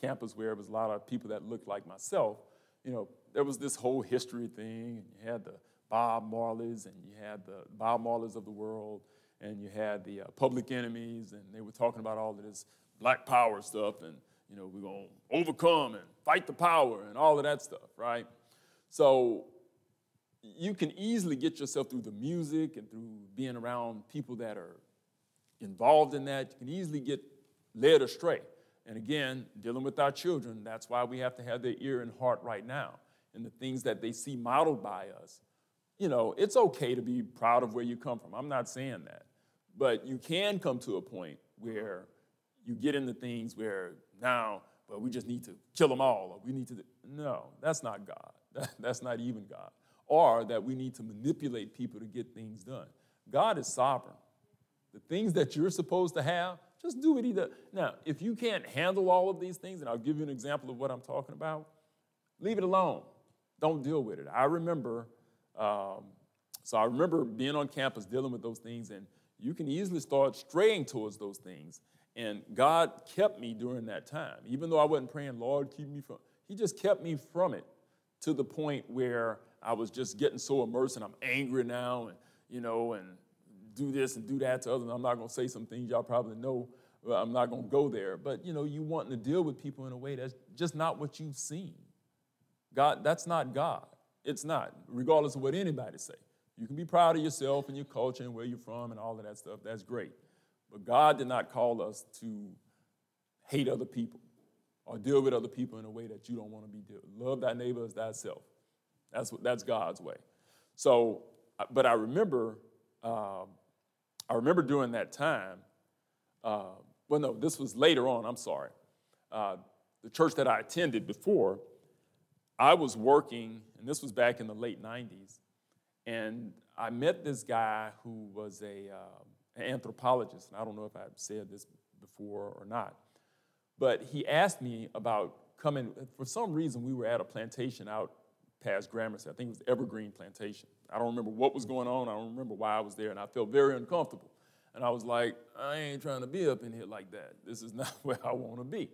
campus where there was a lot of people that looked like myself, you know, there was this whole history thing, and you had the Bob Marleys, and you had the Bob Marleys of the world, and you had the uh, Public Enemies, and they were talking about all of this Black Power stuff, and you know, we're gonna overcome and fight the power and all of that stuff, right? So you can easily get yourself through the music and through being around people that are involved in that. You can easily get led astray. And again, dealing with our children, that's why we have to have their ear and heart right now and the things that they see modeled by us. You know, it's okay to be proud of where you come from. I'm not saying that. But you can come to a point where you get into things where now, but we just need to kill them all, or we need to. No, that's not God. that's not even God. Or that we need to manipulate people to get things done. God is sovereign. The things that you're supposed to have, just do it either. Now, if you can't handle all of these things, and I'll give you an example of what I'm talking about, leave it alone don't deal with it. I remember, um, so I remember being on campus dealing with those things, and you can easily start straying towards those things. And God kept me during that time. Even though I wasn't praying, Lord, keep me from, He just kept me from it to the point where I was just getting so immersed and I'm angry now and, you know, and do this and do that to others. I'm not going to say some things y'all probably know. I'm not going to go there. But, you know, you wanting to deal with people in a way that's just not what you've seen. God, that's not God. It's not, regardless of what anybody say. You can be proud of yourself and your culture and where you're from and all of that stuff. That's great. But God did not call us to hate other people or deal with other people in a way that you don't want to be dealt. Love thy neighbor as thyself. That's what, that's God's way. So, uh, but I remember, um, I remember during that time. Uh, well, no, this was later on. I'm sorry. Uh, the church that I attended before I was working, and this was back in the late 90s, and I met this guy who was a, uh, an anthropologist. And I don't know if I've said this before or not, but he asked me about coming. For some reason, we were at a plantation out past Gramercy. I think it was Evergreen Plantation. I don't remember what was going on. I don't remember why I was there, and I felt very uncomfortable. And I was like, I ain't trying to be up in here like that. This is not where I want to be.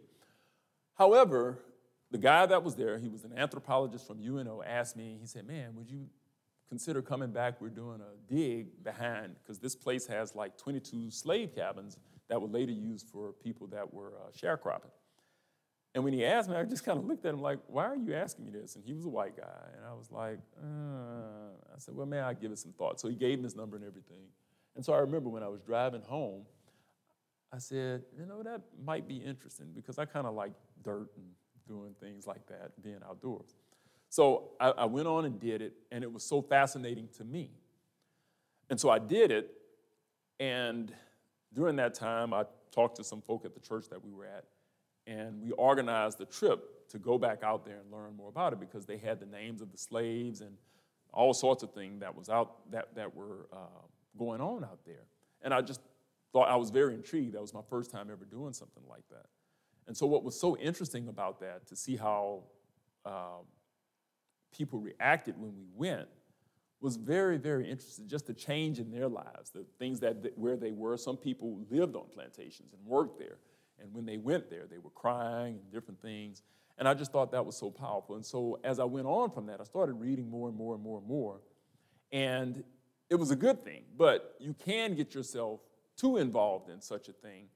However, the guy that was there, he was an anthropologist from UNO, asked me, he said, Man, would you consider coming back? We're doing a dig behind, because this place has like 22 slave cabins that were later used for people that were uh, sharecropping. And when he asked me, I just kind of looked at him like, Why are you asking me this? And he was a white guy. And I was like, uh. I said, Well, may I give it some thought? So he gave me his number and everything. And so I remember when I was driving home, I said, You know, that might be interesting because I kind of like dirt and doing things like that, being outdoors. So I, I went on and did it, and it was so fascinating to me. And so I did it, and during that time, I talked to some folk at the church that we were at, and we organized the trip to go back out there and learn more about it because they had the names of the slaves and all sorts of things that was out that, that were uh, going on out there. And I just thought I was very intrigued. That was my first time ever doing something like that. And so, what was so interesting about that, to see how uh, people reacted when we went, was very, very interesting. Just the change in their lives, the things that where they were. Some people lived on plantations and worked there, and when they went there, they were crying and different things. And I just thought that was so powerful. And so, as I went on from that, I started reading more and more and more and more, and it was a good thing. But you can get yourself too involved in such a thing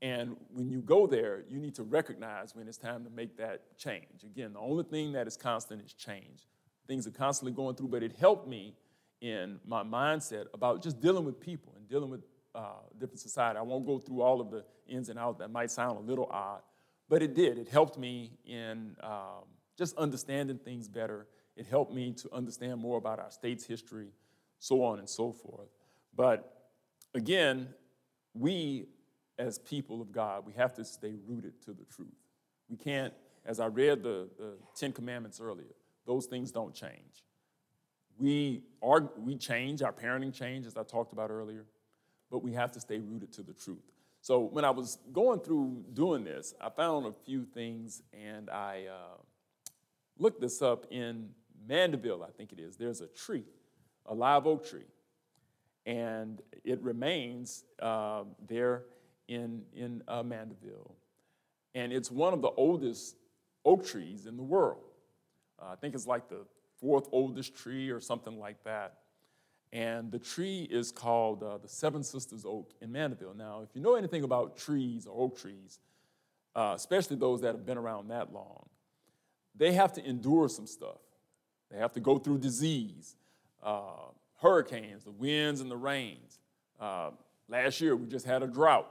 and when you go there, you need to recognize when it's time to make that change. Again, the only thing that is constant is change. Things are constantly going through, but it helped me in my mindset about just dealing with people and dealing with uh, different society. I won't go through all of the ins and outs. That might sound a little odd, but it did. It helped me in um, just understanding things better. It helped me to understand more about our state's history, so on and so forth. But again, we as people of God, we have to stay rooted to the truth. We can't, as I read the, the Ten Commandments earlier, those things don't change. We, are, we change, our parenting change, as I talked about earlier, but we have to stay rooted to the truth. So when I was going through doing this, I found a few things and I uh, looked this up in Mandeville, I think it is. There's a tree, a live oak tree, and it remains uh, there in, in uh, Mandeville. And it's one of the oldest oak trees in the world. Uh, I think it's like the fourth oldest tree or something like that. And the tree is called uh, the Seven Sisters Oak in Mandeville. Now, if you know anything about trees or oak trees, uh, especially those that have been around that long, they have to endure some stuff. They have to go through disease, uh, hurricanes, the winds and the rains. Uh, last year, we just had a drought.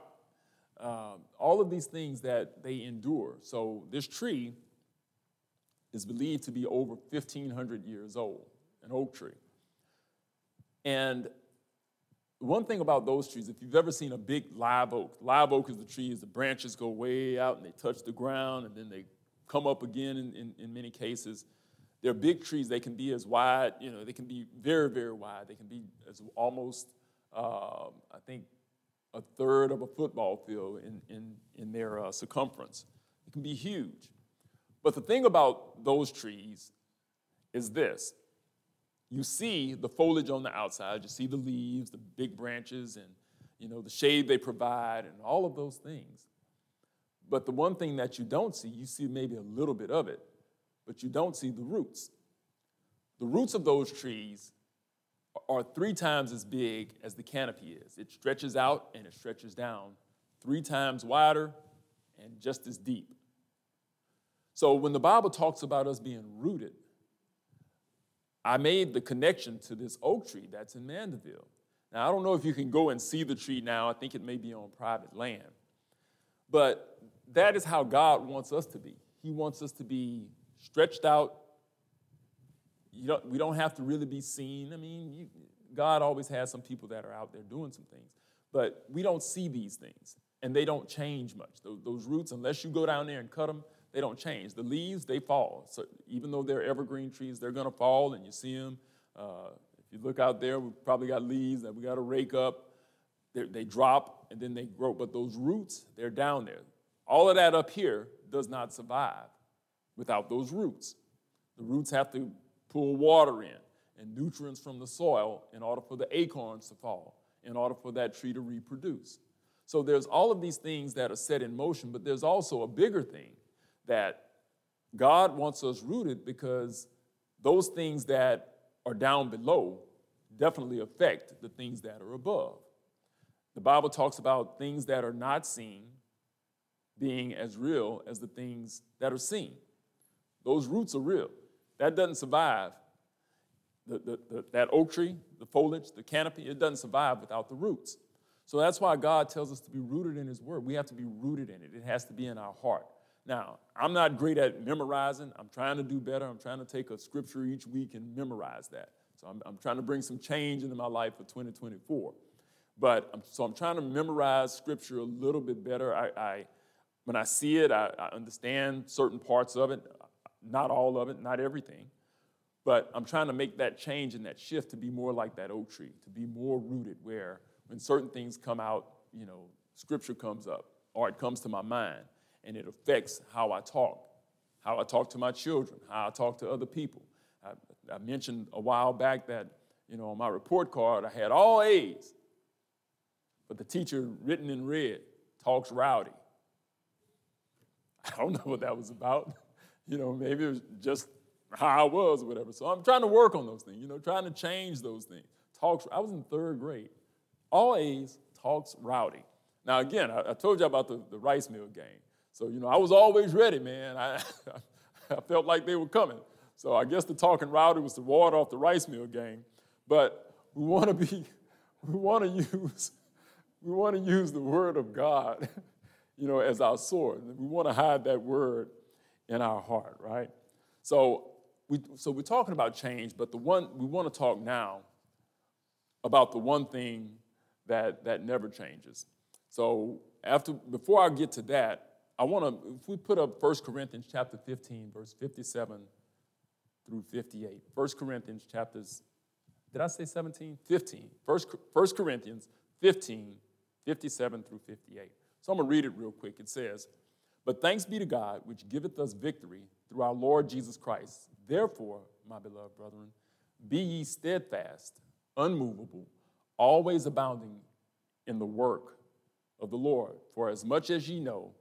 Um, all of these things that they endure. So this tree is believed to be over 1,500 years old, an oak tree. And one thing about those trees, if you've ever seen a big live oak, live oak is the trees, the branches go way out and they touch the ground and then they come up again in, in, in many cases. They're big trees. They can be as wide, you know, they can be very, very wide. They can be as almost, uh, I think, a third of a football field in, in, in their uh, circumference. It can be huge. But the thing about those trees is this you see the foliage on the outside, you see the leaves, the big branches, and you know, the shade they provide, and all of those things. But the one thing that you don't see, you see maybe a little bit of it, but you don't see the roots. The roots of those trees are three times as big as the canopy is. It stretches out and it stretches down, three times wider and just as deep. So when the Bible talks about us being rooted, I made the connection to this oak tree that's in Mandeville. Now, I don't know if you can go and see the tree now. I think it may be on private land. But that is how God wants us to be. He wants us to be stretched out you don't, we don't have to really be seen. I mean, you, God always has some people that are out there doing some things, but we don't see these things, and they don't change much. Those, those roots, unless you go down there and cut them, they don't change. The leaves, they fall. So even though they're evergreen trees, they're going to fall, and you see them. Uh, if you look out there, we've probably got leaves that we got to rake up. They're, they drop, and then they grow. But those roots, they're down there. All of that up here does not survive without those roots. The roots have to pull water in and nutrients from the soil in order for the acorns to fall, in order for that tree to reproduce. So there's all of these things that are set in motion, but there's also a bigger thing that God wants us rooted because those things that are down below definitely affect the things that are above. The Bible talks about things that are not seen being as real as the things that are seen. Those roots are real. That doesn't survive. The, the, the, that oak tree, the foliage, the canopy, it doesn't survive without the roots. So that's why God tells us to be rooted in His Word. We have to be rooted in it, it has to be in our heart. Now, I'm not great at memorizing. I'm trying to do better. I'm trying to take a scripture each week and memorize that. So I'm, I'm trying to bring some change into my life for 2024. But I'm, so I'm trying to memorize scripture a little bit better. I, I when I see it, I, I understand certain parts of it, not all of it, not everything. But I'm trying to make that change and that shift to be more like that oak tree, to be more rooted where when certain things come out, you know, scripture comes up or it comes to my mind and it affects how I talk, how I talk to my children, how I talk to other people. I, I mentioned a while back that, you know, on my report card, I had all A's, but the teacher, written in red, talks rowdy. I don't know what that was about. You know, maybe it was just how I was or whatever. So I'm trying to work on those things, you know, trying to change those things. Talks, I was in third grade. All A's, talks rowdy. Now, again, I, I told you about the, the rice mill gang. So, you know, I was always ready, man. I, I felt like they were coming. So I guess the talking rowdy was the water off the rice mill gang. But we want to be, we want to use, we want to use the word of God, you know, as our sword. We want to hide that word in our heart, right? So we, so we're talking about change, but the one we want to talk now about the one thing that that never changes. So after before I get to that, I want to, if we put up 1 Corinthians chapter 15, verse 57 through 58. 1 Corinthians chapters, did I say 17? 15. 1, 1 Corinthians 15, 57 through 58. So I'm going to read it real quick. It says, But thanks be to God, which giveth us victory through our Lord Jesus Christ. Therefore, my beloved brethren, be ye steadfast, unmovable, always abounding in the work of the Lord. For as much as ye know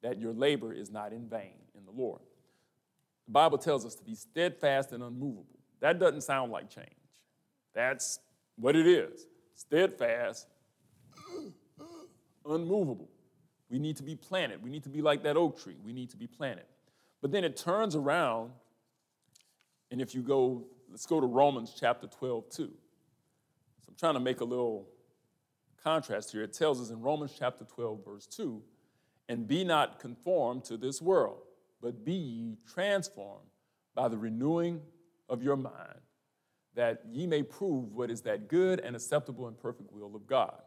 that your labor is not in vain in the Lord. The Bible tells us to be steadfast and unmovable. That doesn't sound like change. That's what it is steadfast, unmovable. We need to be planted. We need to be like that oak tree. We need to be planted. But then it turns around, and if you go, let's go to Romans chapter 12, too. So I'm trying to make a little contrast here. It tells us in Romans chapter 12, verse 2 and be not conformed to this world, but be ye transformed by the renewing of your mind, that ye may prove what is that good and acceptable and perfect will of God.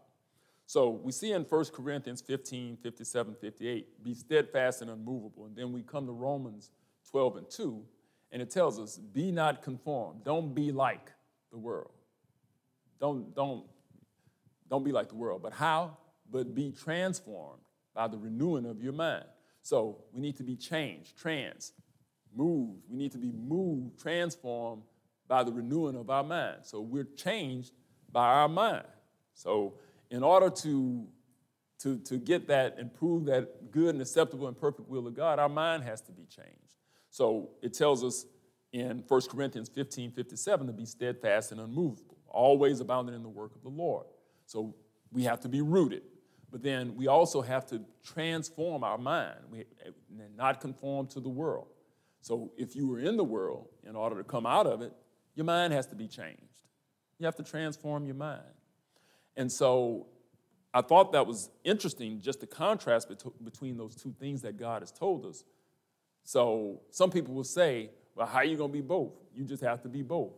So we see in 1 Corinthians 15, 57, 58, be steadfast and unmovable. And then we come to Romans 12 and 2, and it tells us, be not conformed. Don't be like the world. Don't, don't, don't be like the world. But how? But be transformed by the renewing of your mind. So we need to be changed, trans, moved. We need to be moved, transformed by the renewing of our mind. So we're changed by our mind. So in order to, to, to get that and prove that good and acceptable and perfect will of God, our mind has to be changed. So it tells us in 1 Corinthians 15, 57 to be steadfast and unmovable, always abounding in the work of the Lord. So we have to be rooted. But then we also have to transform our mind, we, not conform to the world. So if you were in the world, in order to come out of it, your mind has to be changed. You have to transform your mind. And so I thought that was interesting, just the contrast between those two things that God has told us. So some people will say, well, how are you going to be both? You just have to be both.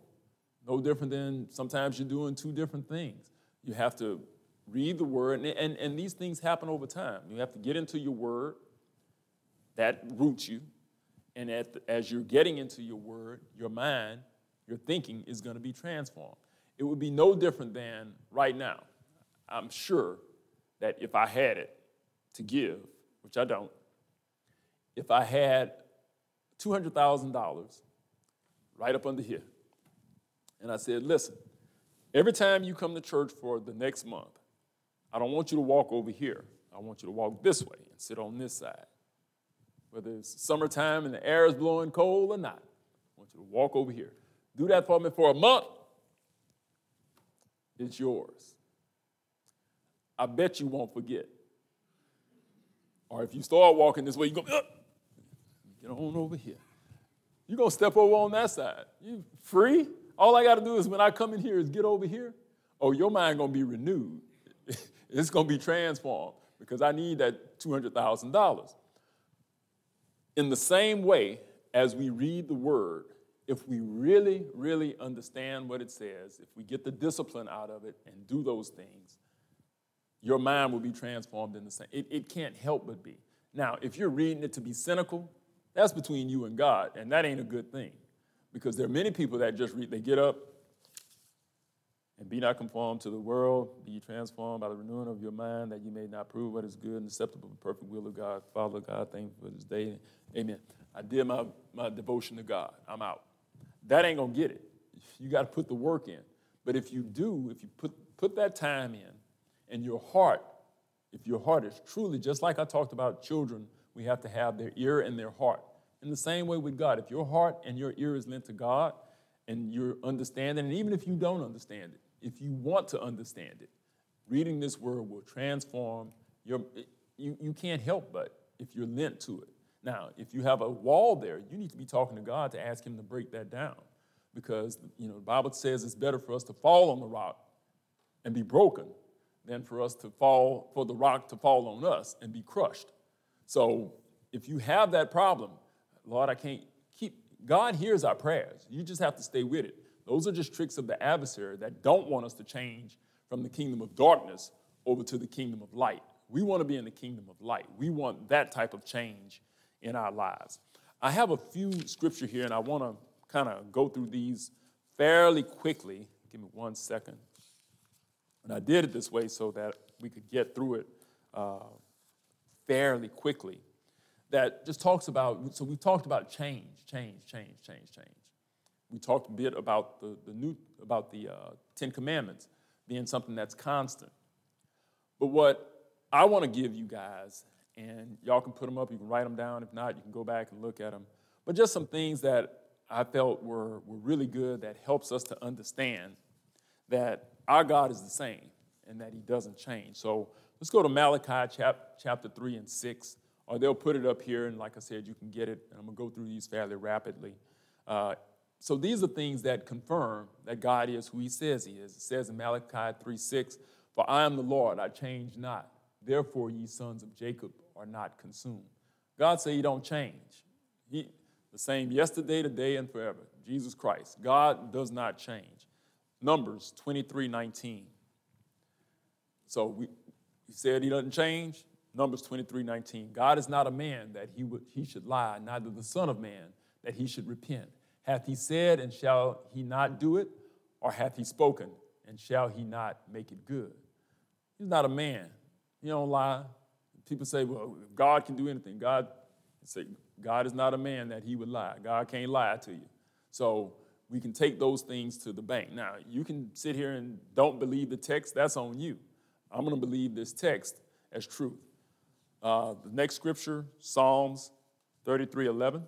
No different than sometimes you're doing two different things. You have to read the word, and, and, and these things happen over time. You have to get into your word, that roots you. And the, as you're getting into your word, your mind, your thinking is going to be transformed. It would be no different than right now. I'm sure that if I had it to give, which I don't, if I had $200,000 right up under here, and I said, listen, every time you come to church for the next month, I don't want you to walk over here. I want you to walk this way and sit on this side. whether it's summertime and the air is blowing cold or not. I want you to walk over here. Do that for me for a month. It's yours. I bet you won't forget. Or if you start walking this way, you go, get on over here. You're going to step over on that side. You free? All I got to do is when I come in here is get over here. Oh, your mind going to be renewed. it's going to be transformed because I need that $200,000. In the same way as we read the word, if we really, really understand what it says, if we get the discipline out of it and do those things, your mind will be transformed in the same. It, it can't help but be. Now, if you're reading it to be cynical, that's between you and God, and that ain't a good thing. Because there are many people that just read, they get up and be not conformed to the world, be transformed by the renewing of your mind, that you may not prove what is good and acceptable and perfect will of God. Father God, thank you for this day. Amen. I did my, my devotion to God. I'm out. That ain't gonna get it. You got to put the work in. But if you do, if you put, put that time in, and your heart, if your heart is truly, just like I talked about children, we have to have their ear and their heart. In the same way with God, if your heart and your ear is lent to God and you're understanding, and even if you don't understand it, if you want to understand it, reading this word will transform your, you, you can't help but if you're lent to it. Now, if you have a wall there, you need to be talking to God to ask Him to break that down. Because, you know, the Bible says it's better for us to fall on the rock and be broken than for us to fall, for the rock to fall on us and be crushed. So if you have that problem, Lord, I can't keep, God hears our prayers. You just have to stay with it. Those are just tricks of the adversary that don't want us to change from the kingdom of darkness over to the kingdom of light. We want to be in the kingdom of light. We want that type of change in our lives. I have a few scripture here, and I want to kind of go through these fairly quickly. Give me one second. And I did it this way so that we could get through it uh, fairly quickly. That just talks about, so we talked about change, change, change, change, change. We talked a bit about the, the new, about the uh, Ten Commandments being something that's constant. But what I want to give you guys, and y'all can put them up, you can write them down. If not, you can go back and look at them. But just some things that I felt were, were really good that helps us to understand that our God is the same and that he doesn't change. So let's go to Malachi chap- chapter 3 and 6, or they'll put it up here, and like I said, you can get it, and I'm going to go through these fairly rapidly. Uh, so these are things that confirm that God is who he says he is. It says in Malachi 3 6, For I am the Lord, I change not. Therefore, ye sons of Jacob are not consumed. God said he don't change. He, the same yesterday, today, and forever. Jesus Christ. God does not change. Numbers 23 19. So we, he said he doesn't change. Numbers 23 19. God is not a man that he, would, he should lie, neither the Son of Man that he should repent. Hath he said, and shall he not do it? Or hath he spoken, and shall he not make it good? He's not a man. He don't lie. People say, well, God can do anything. God say, God is not a man that he would lie. God can't lie to you. So we can take those things to the bank. Now, you can sit here and don't believe the text, that's on you. I'm going to believe this text as truth. Uh, the next scripture, Psalms 33 11,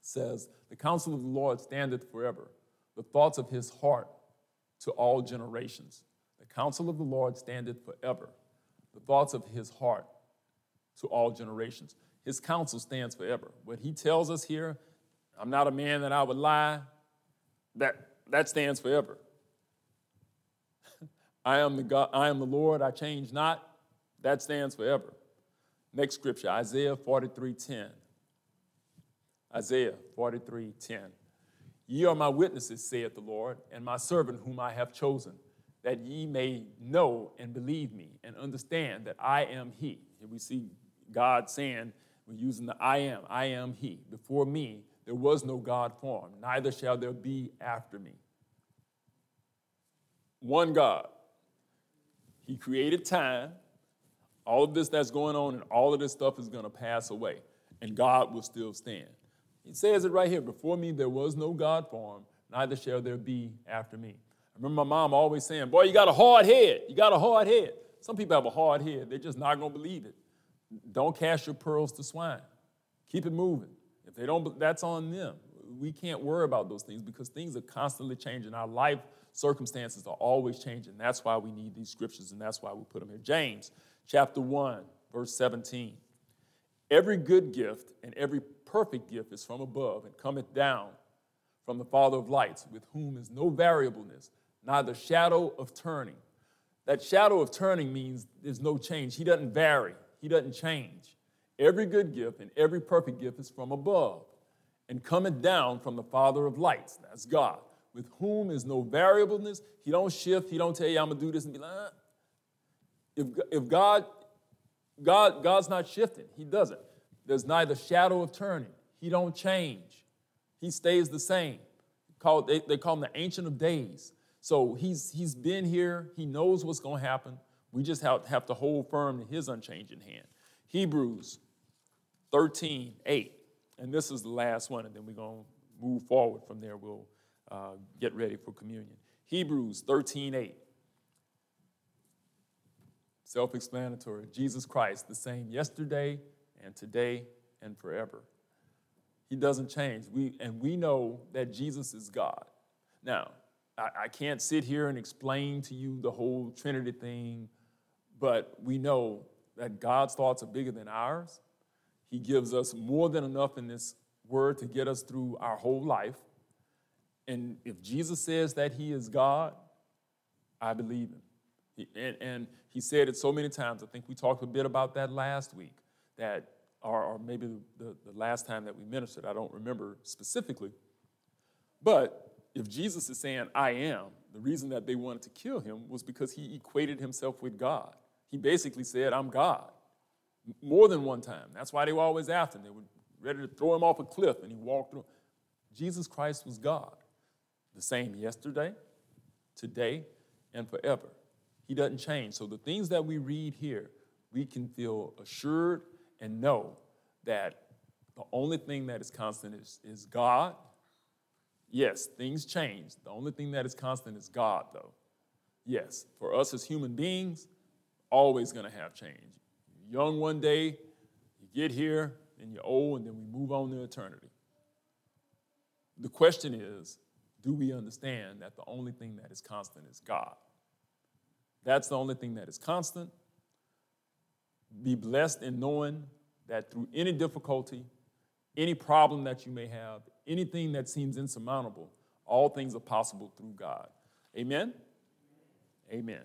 says, The counsel of the Lord standeth forever, the thoughts of his heart to all generations. The counsel of the Lord standeth forever, the thoughts of his heart to all generations. His counsel stands forever. What he tells us here I'm not a man that I would lie. That, that stands forever. I am the God, I am the Lord, I change not. That stands forever. Next scripture, Isaiah 43:10. Isaiah 43:10. Ye are my witnesses, saith the Lord, and my servant whom I have chosen, that ye may know and believe me and understand that I am he. Here we see God saying, we're using the I am, I am he. Before me, there was no God formed, neither shall there be after me. One God. He created time. All of this that's going on and all of this stuff is going to pass away, and God will still stand. He says it right here Before me, there was no God formed, neither shall there be after me. I remember my mom always saying, Boy, you got a hard head. You got a hard head. Some people have a hard head, they're just not going to believe it. don't cast your pearls to swine. Keep it moving. If they don't, that's on them. We can't worry about those things because things are constantly changing. Our life circumstances are always changing. That's why we need these scriptures and that's why we put them here. James chapter 1, verse 17. Every good gift and every perfect gift is from above and cometh down from the Father of lights, with whom is no variableness, neither shadow of turning. That shadow of turning means there's no change. He doesn't vary, He doesn't change. Every good gift and every perfect gift is from above and cometh down from the Father of lights. That's God, with whom is no variableness. He don't shift. He don't tell you, I'm going to do this and be like, ah. if, if God, God, God's not shifting, He doesn't. There's neither shadow of turning. He don't change. He stays the same. Called, they, they call him the Ancient of Days. So he's, he's been here. He knows what's going to happen. We just have, have to hold firm to his unchanging hand. Hebrews 13, 8. And this is the last one, and then we're going to move forward from there. We'll uh, get ready for communion. Hebrews 13, 8. Self explanatory. Jesus Christ, the same yesterday and today and forever. He doesn't change. We, and we know that Jesus is God. Now, I, I can't sit here and explain to you the whole Trinity thing, but we know that God's thoughts are bigger than ours. He gives us more than enough in this word to get us through our whole life. And if Jesus says that he is God, I believe him. He, and, and, he said it so many times. I think we talked a bit about that last week, that, or, or maybe the, the last time that we ministered, I don't remember specifically. But if Jesus is saying, I am, the reason that they wanted to kill him was because he equated himself with God. He basically said, I'm God, more than one time. That's why they were always after him. They were ready to throw him off a cliff, and he walked through. Jesus Christ was God, the same yesterday, today, and forever. He doesn't change. So the things that we read here, we can feel assured and know that the only thing that is constant is, is God. Yes, things change. The only thing that is constant is God, though. Yes, for us as human beings, always going to have change. You're young one day, you get here, and you're old, and then we move on to eternity. The question is do we understand that the only thing that is constant is God? That's the only thing that is constant. Be blessed in knowing that through any difficulty, any problem that you may have, anything that seems insurmountable, all things are possible through God. Amen? Amen.